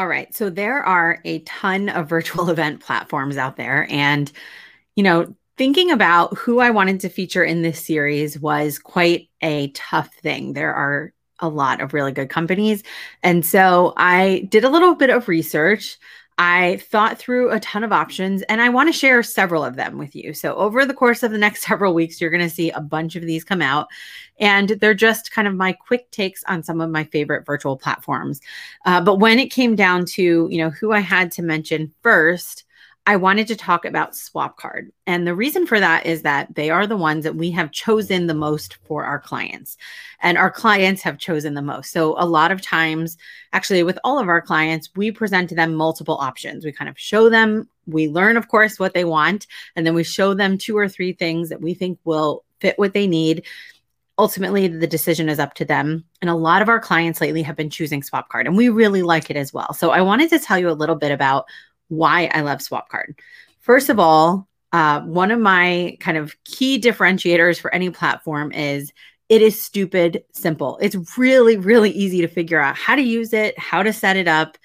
All right. So there are a ton of virtual event platforms out there. And, you know, thinking about who I wanted to feature in this series was quite a tough thing. There are a lot of really good companies. And so I did a little bit of research. I thought through a ton of options and I want to share several of them with you. So, over the course of the next several weeks, you're going to see a bunch of these come out. And they're just kind of my quick takes on some of my favorite virtual platforms. Uh, but when it came down to, you know, who I had to mention first, I wanted to talk about SwapCard. And the reason for that is that they are the ones that we have chosen the most for our clients. And our clients have chosen the most. So, a lot of times, actually, with all of our clients, we present to them multiple options. We kind of show them, we learn, of course, what they want, and then we show them two or three things that we think will fit what they need ultimately the decision is up to them and a lot of our clients lately have been choosing swapcard and we really like it as well so i wanted to tell you a little bit about why I love SwapCard. First of all, uh, one of my kind of key differentiators for any platform is it is stupid simple. It's really, really easy to figure out how to use it, how to set it up,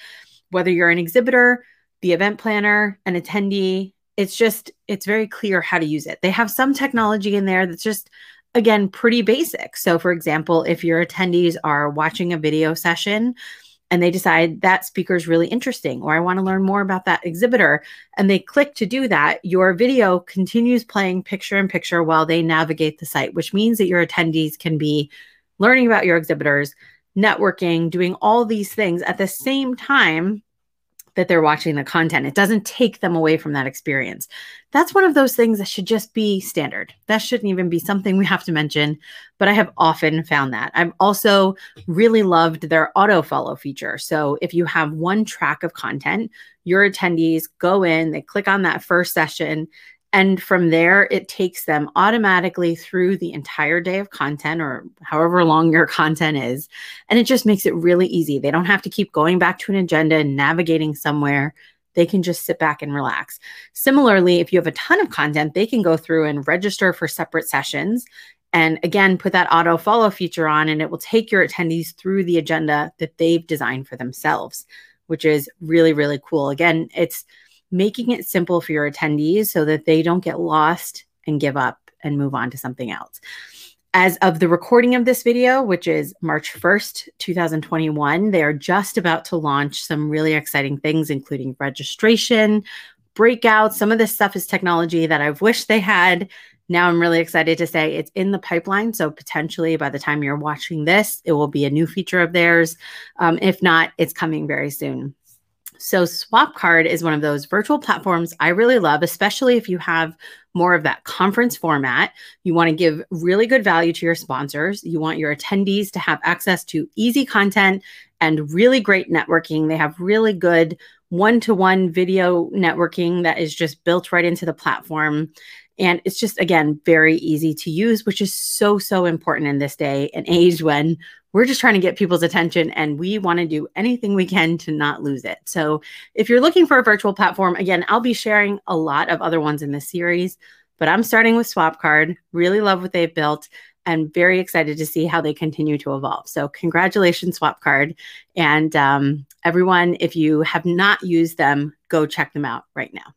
whether you're an exhibitor, the event planner, an attendee. It's just, it's very clear how to use it. They have some technology in there that's just, again, pretty basic. So, for example, if your attendees are watching a video session, and they decide that speaker is really interesting or I want to learn more about that exhibitor. And they click to do that, your video continues playing picture in picture while they navigate the site, which means that your attendees can be learning about your exhibitors, networking, doing all these things at the same time that they're watching the content. It doesn't take them away from that experience. That's one of those things that should just be standard. That shouldn't even be something we have to mention, but I have often found that. I've also really loved their auto follow feature. So if you have one track of content, your attendees go in, they click on that first session, and from there, it takes them automatically through the entire day of content or however long your content is. And it just makes it really easy. They don't have to keep going back to an agenda and navigating somewhere. They can just sit back and relax. Similarly, if you have a ton of content, they can go through and register for separate sessions. And again, put that auto follow feature on, and it will take your attendees through the agenda that they've designed for themselves, which is really, really cool. Again, it's making it simple for your attendees so that they don't get lost and give up and move on to something else. As of the recording of this video, which is March 1st, 2021, they are just about to launch some really exciting things, including registration, breakouts. Some of this stuff is technology that I've wished they had. Now I'm really excited to say it's in the pipeline. So potentially by the time you're watching this, it will be a new feature of theirs. Um, if not, it's coming very soon. So, SwapCard is one of those virtual platforms I really love, especially if you have more of that conference format. You want to give really good value to your sponsors. You want your attendees to have access to easy content and really great networking. They have really good one to one video networking that is just built right into the platform. And it's just, again, very easy to use, which is so, so important in this day and age when we're just trying to get people's attention and we want to do anything we can to not lose it. So if you're looking for a virtual platform, again, I'll be sharing a lot of other ones in this series, but I'm starting with SwapCard. Really love what they've built and very excited to see how they continue to evolve. So congratulations, SwapCard. And um, everyone, if you have not used them, go check them out right now.